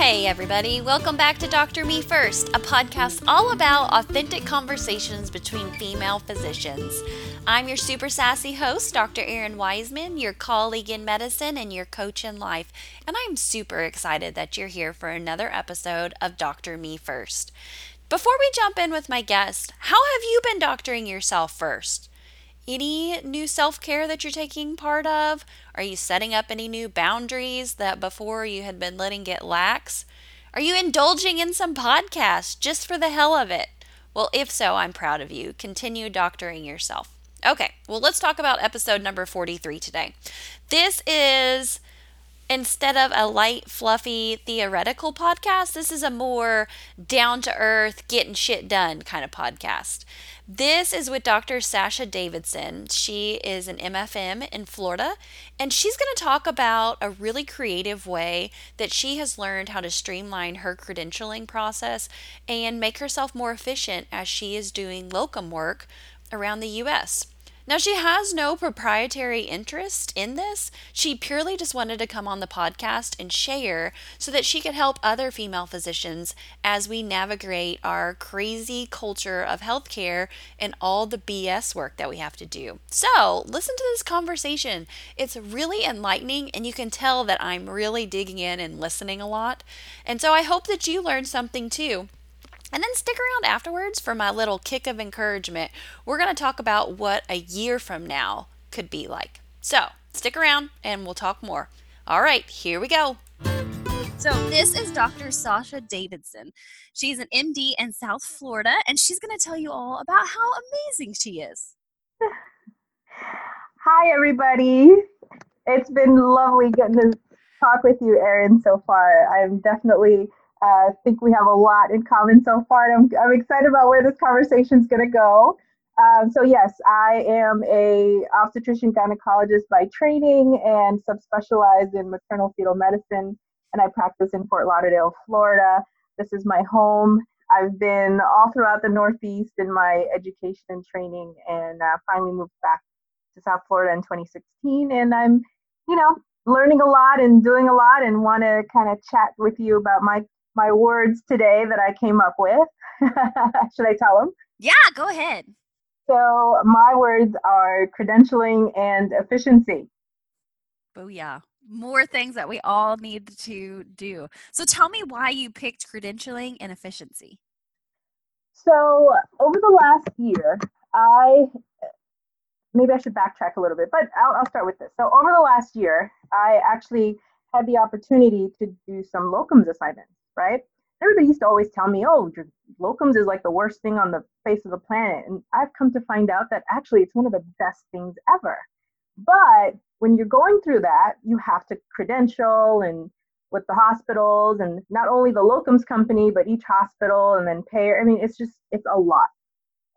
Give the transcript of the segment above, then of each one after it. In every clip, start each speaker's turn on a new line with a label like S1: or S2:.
S1: Hey, everybody, welcome back to Dr. Me First, a podcast all about authentic conversations between female physicians. I'm your super sassy host, Dr. Erin Wiseman, your colleague in medicine and your coach in life, and I'm super excited that you're here for another episode of Dr. Me First. Before we jump in with my guest, how have you been doctoring yourself first? Any new self care that you're taking part of? Are you setting up any new boundaries that before you had been letting get lax? Are you indulging in some podcasts just for the hell of it? Well, if so, I'm proud of you. Continue doctoring yourself. Okay, well, let's talk about episode number 43 today. This is instead of a light, fluffy, theoretical podcast, this is a more down to earth, getting shit done kind of podcast. This is with Dr. Sasha Davidson. She is an MFM in Florida, and she's going to talk about a really creative way that she has learned how to streamline her credentialing process and make herself more efficient as she is doing locum work around the U.S. Now, she has no proprietary interest in this. She purely just wanted to come on the podcast and share so that she could help other female physicians as we navigate our crazy culture of healthcare and all the BS work that we have to do. So, listen to this conversation. It's really enlightening, and you can tell that I'm really digging in and listening a lot. And so, I hope that you learned something too. And then stick around afterwards for my little kick of encouragement. We're going to talk about what a year from now could be like. So stick around and we'll talk more. All right, here we go. So, this is Dr. Sasha Davidson. She's an MD in South Florida, and she's going to tell you all about how amazing she is.
S2: Hi, everybody. It's been lovely getting to talk with you, Erin, so far. I'm definitely I uh, think we have a lot in common so far. I'm, I'm excited about where this conversation is going to go. Um, so yes, I am a obstetrician gynecologist by training and subspecialized in maternal fetal medicine, and I practice in Fort Lauderdale, Florida. This is my home. I've been all throughout the Northeast in my education and training, and uh, finally moved back to South Florida in 2016. And I'm, you know, learning a lot and doing a lot, and want to kind of chat with you about my my words today that I came up with. Should I tell them?
S1: Yeah, go ahead.
S2: So, my words are credentialing and efficiency.
S1: Oh, yeah. More things that we all need to do. So, tell me why you picked credentialing and efficiency.
S2: So, over the last year, I maybe I should backtrack a little bit, but I'll, I'll start with this. So, over the last year, I actually had the opportunity to do some locums assignments right? Everybody used to always tell me, oh, locums is like the worst thing on the face of the planet. And I've come to find out that actually it's one of the best things ever. But when you're going through that, you have to credential and with the hospitals and not only the locums company, but each hospital and then payer. I mean, it's just, it's a lot.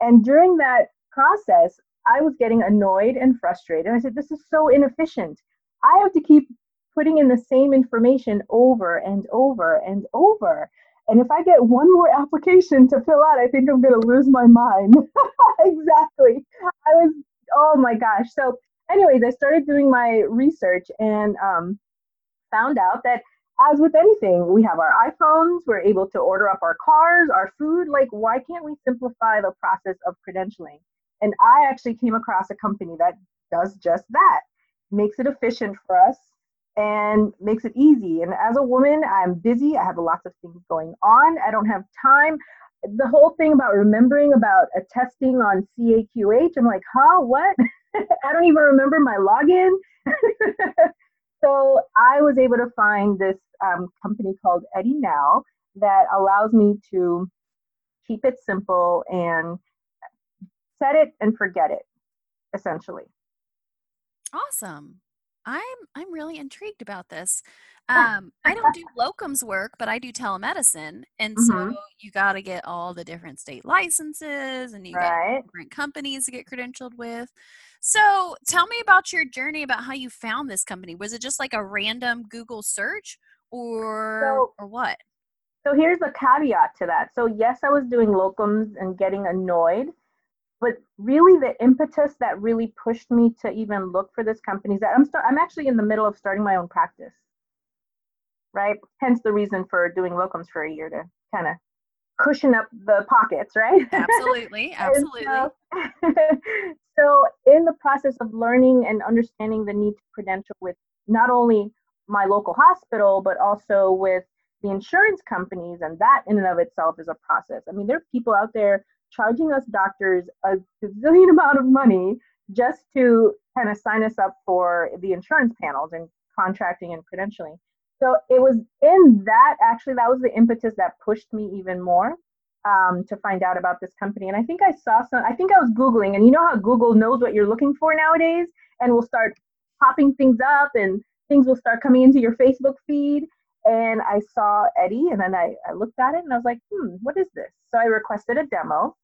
S2: And during that process, I was getting annoyed and frustrated. And I said, this is so inefficient. I have to keep putting in the same information over and over and over. And if I get one more application to fill out, I think I'm going to lose my mind. exactly. I was, oh my gosh. So, anyways, I started doing my research and um, found out that, as with anything, we have our iPhones, we're able to order up our cars, our food. Like, why can't we simplify the process of credentialing? And I actually came across a company that does just that, makes it efficient for us and makes it easy. And as a woman, I'm busy. I have lots of things going on. I don't have time. The whole thing about remembering about a testing on CAQH, I'm like, huh, what? I don't even remember my login. so I was able to find this um, company called EddyNow that allows me to keep it simple and set it and forget it, essentially.
S1: Awesome. I'm I'm really intrigued about this. Um, I don't do locums work, but I do telemedicine, and mm-hmm. so you got to get all the different state licenses, and you right. get different companies to get credentialed with. So, tell me about your journey about how you found this company. Was it just like a random Google search, or so, or what?
S2: So here's a caveat to that. So yes, I was doing locums and getting annoyed but really the impetus that really pushed me to even look for this company is that I'm I'm actually in the middle of starting my own practice. right? Hence the reason for doing locums for a year to kind of cushion up the pockets, right?
S1: Absolutely, absolutely.
S2: so, so, in the process of learning and understanding the need to credential with not only my local hospital, but also with the insurance companies, and that in and of itself is a process. I mean, there are people out there charging us doctors a gazillion amount of money just to kind of sign us up for the insurance panels and contracting and credentialing. So it was in that actually that was the impetus that pushed me even more um, to find out about this company. And I think I saw some. I think I was googling, and you know how Google knows what you're looking for nowadays, and will start popping things up, and things will start coming into your Facebook feed. And I saw Eddy, and then I, I looked at it, and I was like, hmm, what is this? So I requested a demo,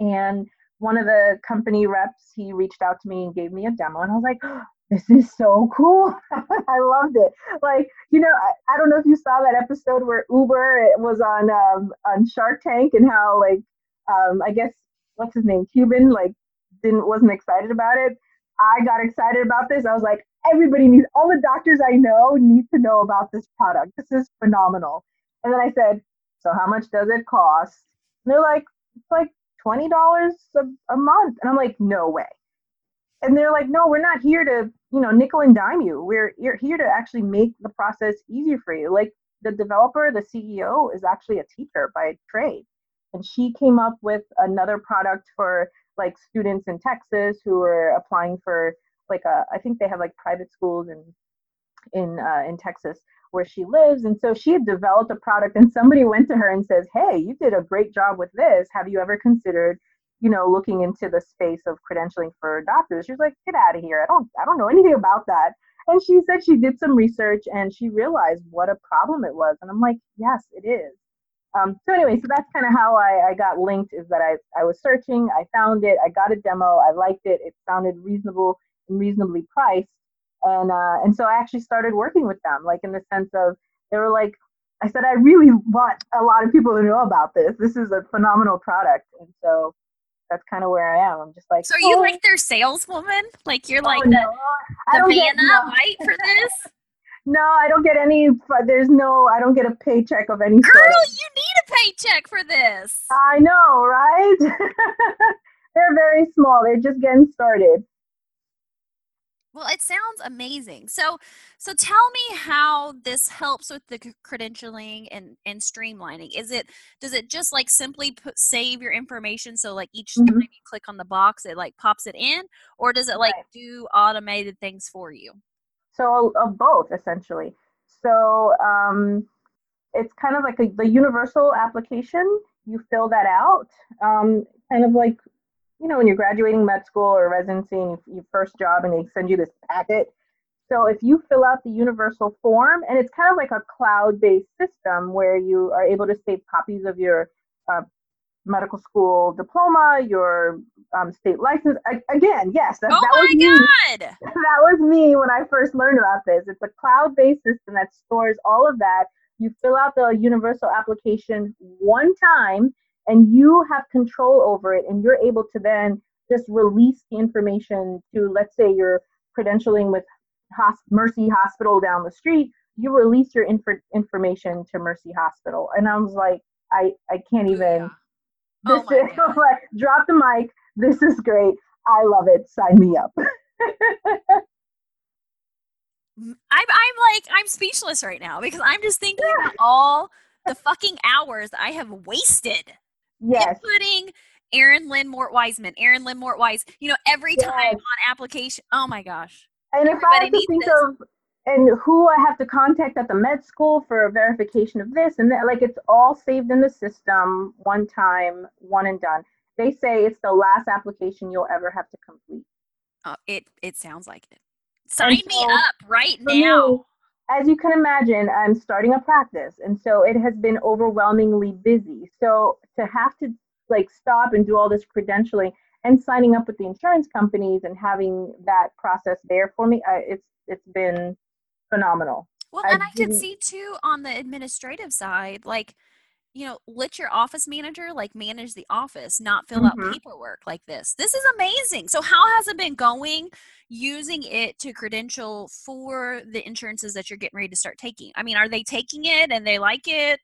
S2: and one of the company reps he reached out to me and gave me a demo, and I was like, this is so cool. I loved it. Like, you know, I, I, don't know if you saw that episode where Uber it was on um, on Shark Tank and how like um, I guess what's his name Cuban like didn't wasn't excited about it. I got excited about this. I was like, everybody needs all the doctors I know need to know about this product. This is phenomenal. And then I said, so how much does it cost? And they're like, it's like twenty dollars a month. And I'm like, no way and they're like, no, we're not here to, you know, nickel and dime you. We're you're here to actually make the process easier for you. Like the developer, the CEO is actually a teacher by trade. And she came up with another product for like students in Texas who are applying for like a I think they have like private schools in in uh, in Texas where she lives and so she had developed a product and somebody went to her and says hey you did a great job with this have you ever considered you know, looking into the space of credentialing for doctors. She was like, get out of here. I don't I don't know anything about that. And she said she did some research and she realized what a problem it was. And I'm like, yes, it is. Um, so anyway, so that's kind of how I, I got linked is that I, I was searching, I found it, I got a demo, I liked it, it sounded reasonable and reasonably priced. And uh, and so I actually started working with them, like in the sense of they were like, I said, I really want a lot of people to know about this. This is a phenomenal product. And so that's kind of where I am. I'm just like.
S1: So are you oh. like their saleswoman? Like you're like oh, the, no. the Vanna get, no. White for this?
S2: no, I don't get any. There's no. I don't get a paycheck of any
S1: Girl,
S2: sort.
S1: Girl, you need a paycheck for this.
S2: I know, right? They're very small. They're just getting started.
S1: Well, it sounds amazing. So, so tell me how this helps with the credentialing and and streamlining. Is it does it just like simply put save your information so like each mm-hmm. time you click on the box it like pops it in, or does it like right. do automated things for you?
S2: So of both essentially. So um, it's kind of like a, the universal application. You fill that out, um, kind of like you know, when you're graduating med school or residency and your first job and they send you this packet. So if you fill out the universal form, and it's kind of like a cloud-based system where you are able to save copies of your uh, medical school diploma, your um, state license. I, again, yes, that,
S1: oh
S2: that
S1: was
S2: me.
S1: God.
S2: That was me when I first learned about this. It's a cloud-based system that stores all of that. You fill out the universal application one time, and you have control over it and you're able to then just release the information to let's say you're credentialing with mercy hospital down the street you release your inf- information to mercy hospital. And i was like i i can't even
S1: oh this
S2: is like drop the mic. This is great. I love it. Sign me up.
S1: I'm, I'm like i'm speechless right now because i'm just thinking yeah. about all the fucking hours I have wasted
S2: Yes.
S1: Including Erin Lynn Mort Wiseman, Erin Lynn Mort Wise. You know, every yes. time on application. Oh my gosh.
S2: And if I have to think this. of and who I have to contact at the med school for verification of this and that, like it's all saved in the system one time, one and done. They say it's the last application you'll ever have to complete.
S1: Oh, it it sounds like it. Sign so, me up right now. Me,
S2: as you can imagine, I'm starting a practice, and so it has been overwhelmingly busy. So to have to like stop and do all this credentialing and signing up with the insurance companies and having that process there for me, I, it's it's been phenomenal.
S1: Well, and I, I could see too on the administrative side, like you know, let your office manager like manage the office, not fill
S2: Mhm.
S1: out paperwork like this. This is amazing. So, how has it been going using it to credential for the insurances that you're getting ready to start taking? I mean, are they taking it and they like it?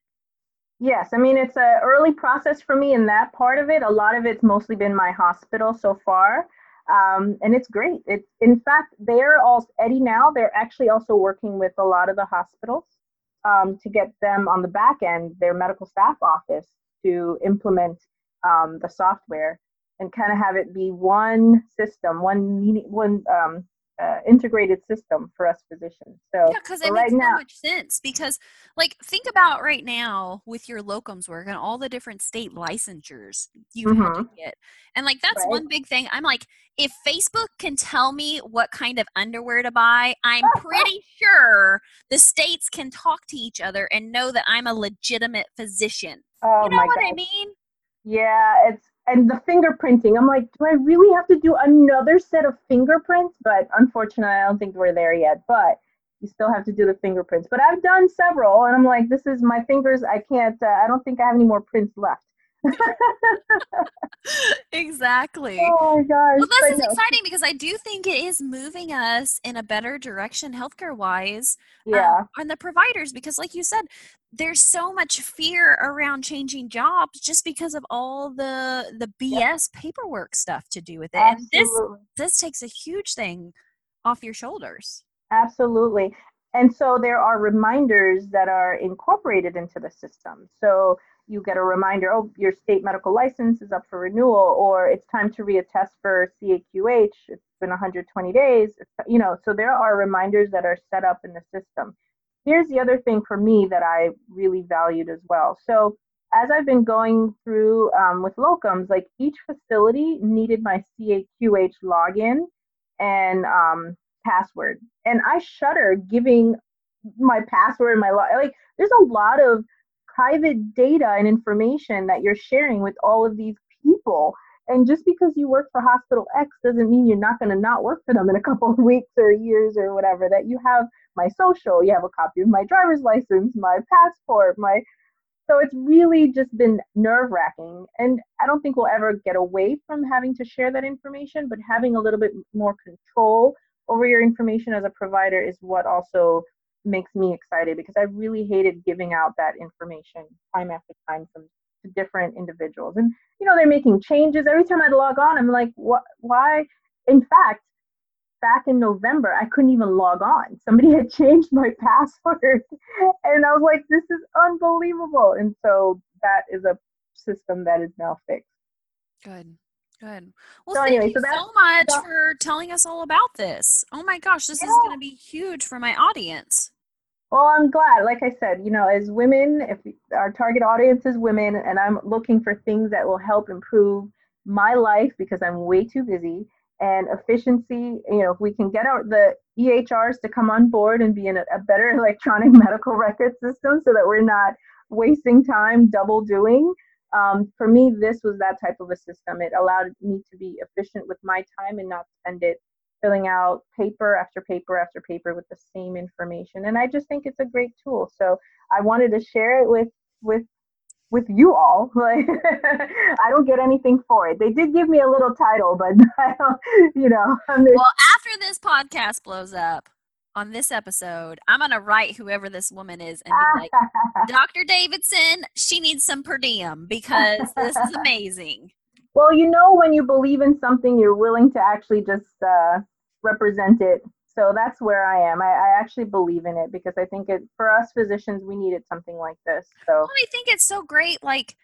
S2: Yes, I mean it's a early process for me in that part of it. A lot of it's mostly been my hospital so far, um, and it's great. It's in fact they're all EddyNow. They're actually also working with a lot of the hospitals um, to get them on the back end, their medical staff office, to implement um, the software and kind of have it be one system, one one um, uh, integrated system for us physicians. So
S1: Yeah, because it
S2: right
S1: makes so much sense. Because, like, think about right now with your locums work and all the different state licensures you have to get. And, like, that's
S2: Right.
S1: one big thing. I'm like, if Facebook can tell me what kind of underwear to buy, I'm pretty sure the states can talk to each other and know that I'm a legitimate physician.
S2: oh
S1: you know
S2: my
S1: what
S2: God.
S1: I mean?
S2: Yeah, it's and the fingerprinting. I'm like, do I really have to do another set of fingerprints? But unfortunately, I don't think we're there yet. But you still have to do the fingerprints. But I've done several, and I'm like, this is my fingers. I can't. Uh, I don't think I have any more prints left.
S1: Exactly.
S2: Oh my gosh!
S1: Well, this is
S2: no,
S1: exciting because I do think it is moving us in a better direction healthcare wise.
S2: Yeah,
S1: um, on the providers because like you said there's so much fear around changing jobs just because of all the the bs paperwork stuff to do with it and this
S2: absolutely.
S1: this takes a huge thing off your shoulders
S2: Absolutely. And so there are reminders that are incorporated into the system. So you get a reminder, oh, your state medical license is up for renewal, or it's time to reattest for CAQH. It's been 120 days. You know, so there are reminders that are set up in the system. Here's the other thing for me that I really valued as well. So as I've been going through um, with locums, like each facility needed my CAQH login and um, password. And I shudder giving my password and my log. Like, there's a lot of private data and information that you're sharing with all of these people. And just because you work for Hospital X doesn't mean you're not going to not work for them in a couple of weeks or years or whatever. That you have my social, you have a copy of my driver's license, my passport, my so it's really just been nerve wracking. And I don't think we'll ever get away from having to share that information, but having a little bit more control over your information as a provider is what also makes me excited because I really hated giving out that information time after time from to different individuals. And you know, they're making changes every time I'd log on. I'm like, what? Why? In fact, back in November, I couldn't even log on. Somebody had changed my password, and I was like, this is unbelievable. And so that is a system that is now fixed.
S1: good good well
S2: So
S1: thank
S2: anyway,
S1: you
S2: so
S1: so much
S2: that-
S1: for telling us all about this oh my gosh this is going to be huge for my audience
S2: Well, I'm glad. Like I said, you know, as women, if we- our target audience is women, and I'm looking for things that will help improve my life because I'm way too busy and efficiency. You know, if we can get out the EHRs to come on board and be in a, a better electronic medical record system so that we're not wasting time double doing. Um, for me, this was that type of a system. It allowed me to be efficient with my time and not spend it filling out paper after paper after paper with the same information. And i just think it's a great tool. So i wanted to share it with with with you all like i don't get anything for it. They did give me a little title but i don't you know just-
S1: well after this podcast blows up on this episode i'm to write whoever this woman is and be like dr davidson she needs some per diem because this is amazing.
S2: Well you know when you believe in something you're willing to actually just uh, represent it. So that's where i am. I, I actually believe in it because i think it for us physicians we needed something like this so.
S1: Well, I think it's so great. Like,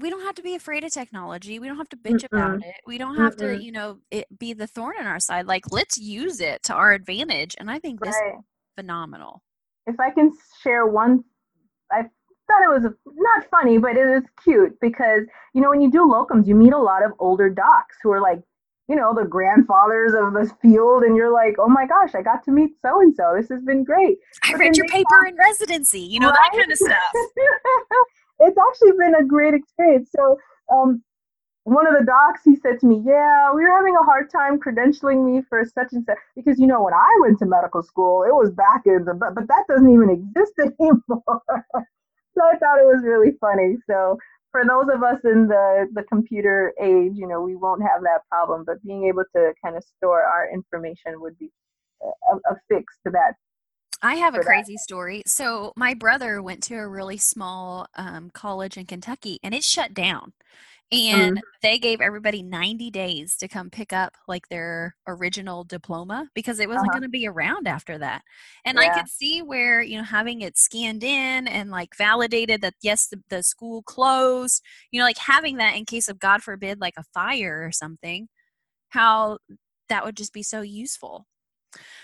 S1: we don't have to be afraid of technology. We don't have to bitch about it. We don't have to,
S2: Mm-mm.
S1: you know, it be the thorn in our side. Like, let's use it to our advantage. And I think this is phenomenal.
S2: if I can share one, I thought it was not funny, but it was cute because you know when you do locums, you meet a lot of older docs who are like, you know, the grandfathers of this field, and you're like, oh my gosh, I got to meet so and so. This has been great.
S1: I
S2: But
S1: read your paper in residency, you know, that kind of stuff.
S2: it's actually been a great experience. So, um, one of the docs, he said to me, "Yeah, we were having a hard time credentialing me for such and such because you know when I went to medical school, it was back in the but, but that doesn't even exist anymore." so I thought it was really funny. So for those of us in the the computer age, you know, we won't have that problem. But being able to kind of store our information would be a, a fix to that
S1: I have a crazy that. story. So my brother went to a really small um, college in Kentucky, and it shut down and mm-hmm. they gave everybody 90 days to come pick up like their original diploma because it wasn't uh-huh. going to be around after that and yeah. i could see where you know having it scanned in and like validated that yes the, the school closed you know like having that in case of god forbid like a fire or something how that would just be so useful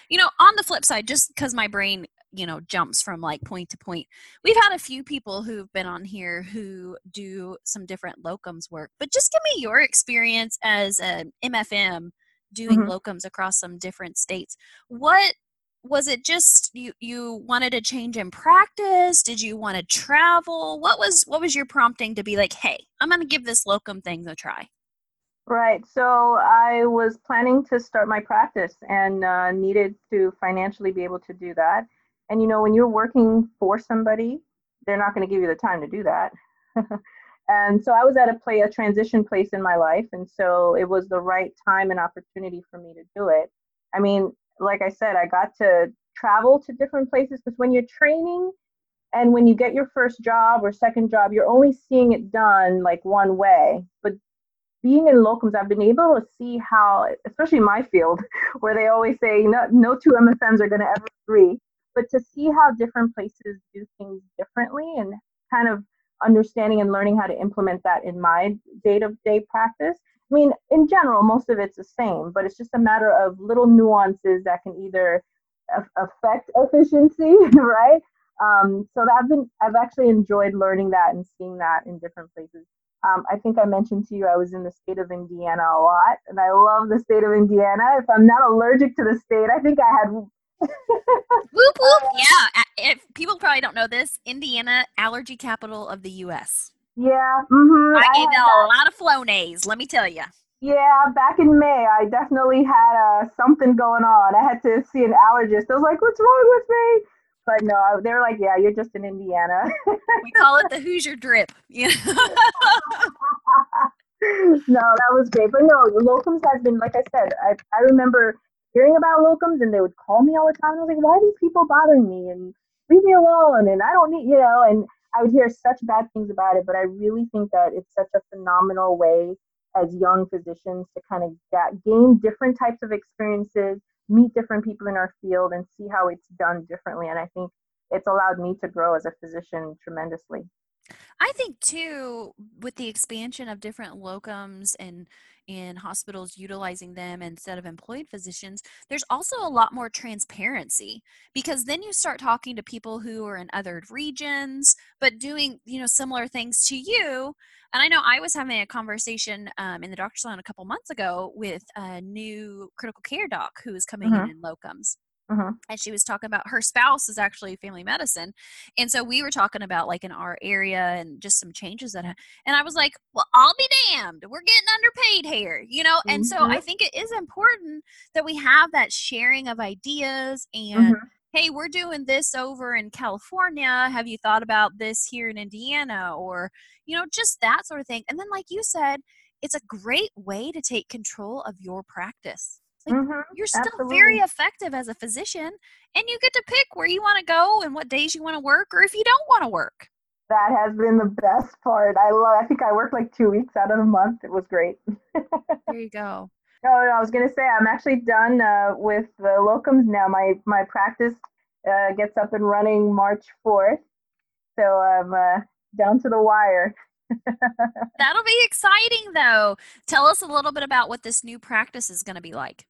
S1: you know on the flip side just because my brain you know jumps from like point to point we've had a few people who've been on here who do some different locums work but just give me your experience as an mfm doing mm-hmm. locums across some different states. What was it just you you wanted a change in practice? Did you want to travel? What was what was your prompting to be like hey i'm going to give this locum thing a try
S2: Right. So I was planning to start my practice and uh, needed to financially be able to do that. And you know, when you're working for somebody, they're not going to give you the time to do that. and so I was at a play a transition place in my life, and so it was the right time and opportunity for me to do it. I mean, like I said, I got to travel to different places because when you're training and when you get your first job or second job, you're only seeing it done like one way. But being in locums, I've been able to see how, especially in my field, where they always say no, no two MFMs are going to ever agree. But to see how different places do things differently and kind of understanding and learning how to implement that in my day-to-day practice i mean in general most of it's the same but it's just a matter of little nuances that can either affect efficiency right? Um, so i've been i've actually enjoyed learning that and seeing that in different places um, I think I mentioned to you I was in the state of Indiana a lot, and I love the state of Indiana. If I'm not allergic to the state, I think I had
S1: whoop whoop! Yeah, if people probably don't know this, Indiana, allergy capital of the U.S.
S2: Yeah, mm-hmm.
S1: I, I ate a lot of Flonase. Let me tell you.
S2: Yeah, back in May, I definitely had uh, something going on. I had to see an allergist. I was like, "What's wrong with me?" But no, they were like, "Yeah, you're just in Indiana."
S1: we call it the Hoosier drip. Yeah.
S2: no, that was great. But no, locums has been, like I said, I, I remember hearing about locums and they would call me all the time. I was like, why are these people bothering me and leave me alone? And I don't need, you know, and I would hear such bad things about it. But I really think that it's such a phenomenal way as young physicians to kind of get, gain different types of experiences, meet different people in our field, and see how it's done differently. And I think it's allowed me to grow as a physician tremendously.
S1: I think too, with the expansion of different locums and in hospitals utilizing them instead of employed physicians, there's also a lot more transparency because then you start talking to people who are in other regions but doing you know similar things to you. And I know I was having a conversation um, in the doctor's salon a couple months ago with a new critical care doc who is coming mm-hmm. in in locums uh-huh. And she was talking about her spouse is actually family medicine. And so we were talking about like in our area and just some changes that, ha- and I was like, well, I'll be damned. We're getting underpaid here, you know? And mm-hmm. so I think it is important that we have that sharing of ideas and, mm-hmm. hey, we're doing this over in California. Have you thought about this here in Indiana? Or, you know, just that sort of thing. And then, like you said, it's a great way to take control of your practice like, mm-hmm, you're still absolutely. very effective as a physician, and you get to pick where you want to go and what days you want to work, or if you don't want to work.
S2: That has been the best part. I love. I think I worked like two weeks out of the month. It was great.
S1: there you go.
S2: No, no, I was gonna say I'm actually done uh, with the locums now. My my practice uh, gets up and running March 4th, so I'm uh, down to the wire.
S1: That'll be exciting, though. Tell us a little bit about what this new practice is going to be like.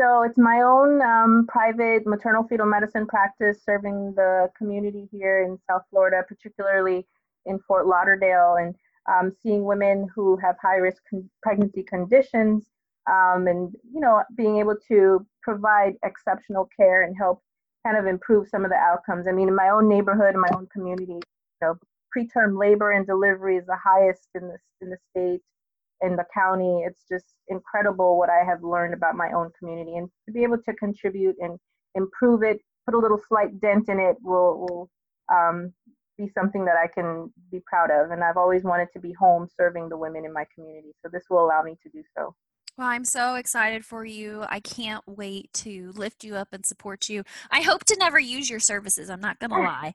S2: So it's my own um, private maternal fetal medicine practice serving the community here in South Florida, particularly in Fort Lauderdale, and um, seeing women who have high risk con- pregnancy conditions, um, and you know being able to provide exceptional care and help kind of improve some of the outcomes. I mean, in my own neighborhood, in my own community, you know, preterm labor and delivery is the highest in the in the state in the county. It's just incredible what I have learned about my own community and to be able to contribute and improve it, put a little slight dent in it will will um, be something that I can be proud of. And I've always wanted to be home serving the women in my community. So this will allow me to do so.
S1: Well, I'm so excited for you. I can't wait to lift you up and support you. I hope to never use your services. I'm not going to lie.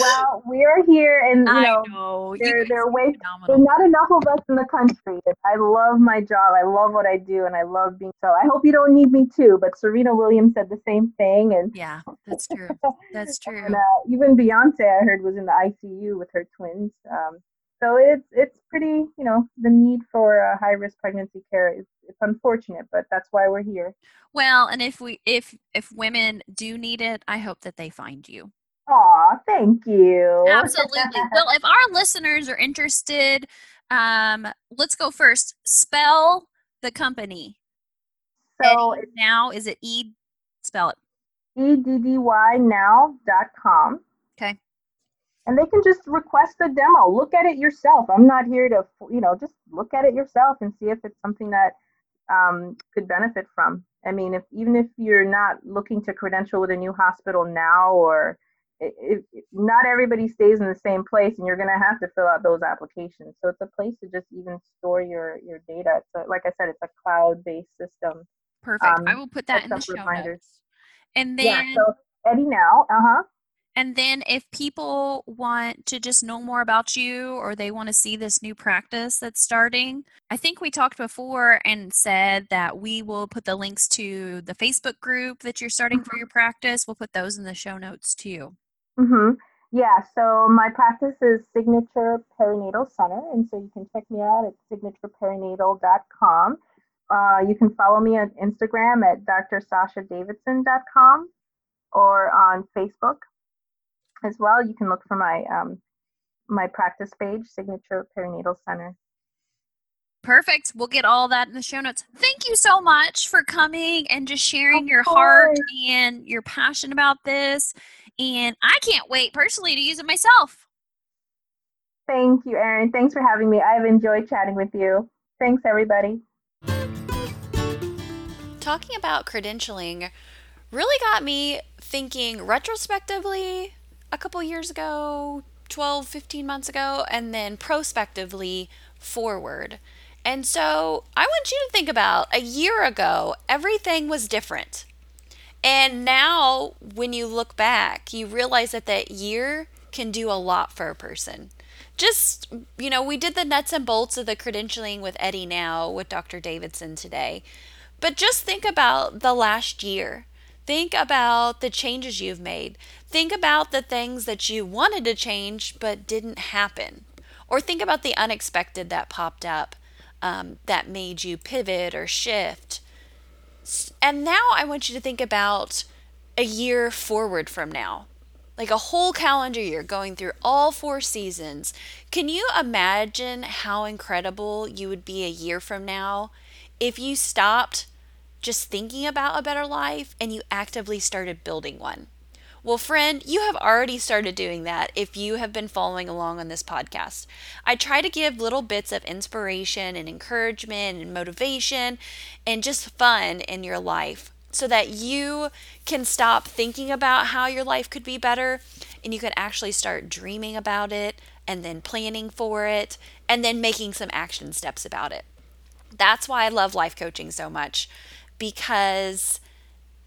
S2: well, we are here, and you know,
S1: know.
S2: there, there are ways. There's not enough of us in the country. I love my job. I love what I do, and I love being so. I hope you don't need me too. But Serena Williams said the same thing, and
S1: yeah, that's true. That's true.
S2: and, uh, even Beyonce, I heard, was in the ICU with her twins. Um, so it's it's pretty you know the need for uh, high risk pregnancy care is it's unfortunate but that's why we're here
S1: well and if we if if women do need it i hope that they find you
S2: Aw, thank you.
S1: Absolutely. well, if our listeners are interested, um, let's go first. Spell the company.
S2: So
S1: Eddie now is it E? Spell it.
S2: E-D-D-Y now.com.
S1: Okay
S2: and they can just request a demo. Look at it yourself. I'm not here to you know just look at it yourself and see if it's something that um, could benefit from. I mean if even if you're not looking to credential with a new hospital now or if, if not everybody stays in the same place and you're going to have to fill out those applications. So it's a place to just even store your your data. So like i said it's a cloud based system.
S1: Perfect. Um, i will put that in the show reminders. notes. And then yeah, so
S2: EddyNow uh-huh
S1: and then, if people want to just know more about you or they want to see this new practice that's starting, I think we talked before and said that we will put the links to the Facebook group that you're starting mm-hmm. for your practice. We'll put those in the show notes too.
S2: Mm-hmm. Yeah, so my practice is Signature Perinatal Center, and so you can check me out at signatureperinatal.com. Uh, you can follow me on Instagram at drsashadavidson.com or on Facebook as well. You can look for my um, my practice page, Signature Perinatal Center.
S1: Perfect. We'll get all that in the show notes. Thank you so much for coming and just sharing of your course. heart and your passion about this. And I can't wait personally to use it myself.
S2: Thank you, Erin. Thanks for having me. I've enjoyed chatting with you. Thanks, everybody.
S1: Talking about credentialing really got me thinking retrospectively a couple years ago, 12, 15 months ago, and then prospectively forward. And so I want you to think about a year ago, everything was different. And now, when you look back, you realize that that year can do a lot for a person. Just, you know, we did the nuts and bolts of the credentialing with EddyNow with Dr. Davidson today. But just think about the last year. Think about the changes you've made. Think about the things that you wanted to change but didn't happen. Or think about the unexpected that popped up um, that made you pivot or shift. And now I want you to think about a year forward from now, like a whole calendar year going through all four seasons. Can you imagine how incredible you would be a year from now if you stopped just thinking about a better life and you actively started building one. Well, friend, you have already started doing that if you have been following along on this podcast. I try to give little bits of inspiration and encouragement and motivation and just fun in your life so that you can stop thinking about how your life could be better and you can actually start dreaming about it and then planning for it and then making some action steps about it. That's why I love life coaching so much because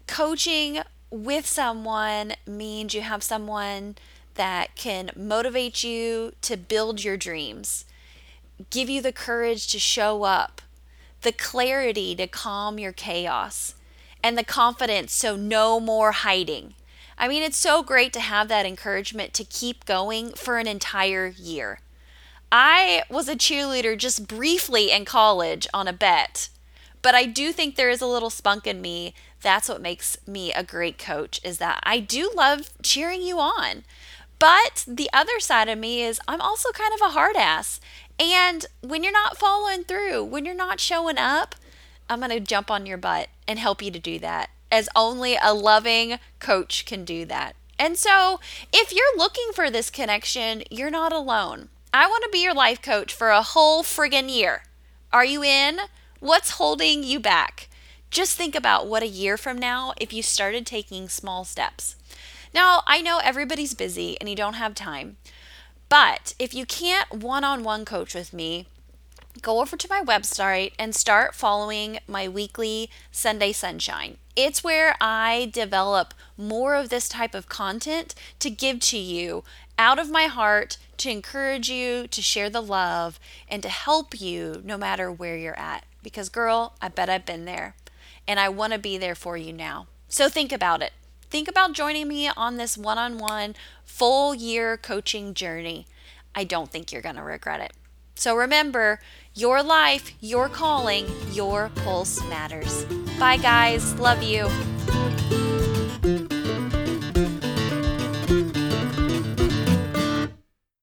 S1: coaching with someone means you have someone that can motivate you to build your dreams, give you the courage to show up, the clarity to calm your chaos, and the confidence so no more hiding. I mean, it's so great to have that encouragement to keep going for an entire year. I was a cheerleader just briefly in college on a bet but I do think there is a little spunk in me. That's what makes me a great coach is that I do love cheering you on. But the other side of me is I'm also kind of a hard ass. And when you're not following through, when you're not showing up, I'm going to jump on your butt and help you to do that, as only a loving coach can do that. And so, if you're looking for this connection, you're not alone. I want to be your life coach for a whole friggin' year. Are you in? What's holding you back? Just think about what a year from now if you started taking small steps. Now, I know everybody's busy and you don't have time, but if you can't one on one coach with me, go over to my website and start following my weekly Sunday Sunshine. It's where I develop more of this type of content to give to you out of my heart to encourage you to share the love and to help you no matter where you're at. Because, girl, I bet I've been there and I want to be there for you now. So think about it. Think about joining me on this one on one full year coaching journey. I don't think you're going to regret it. So remember, your life, your calling, your pulse matters. Bye, guys. Love you.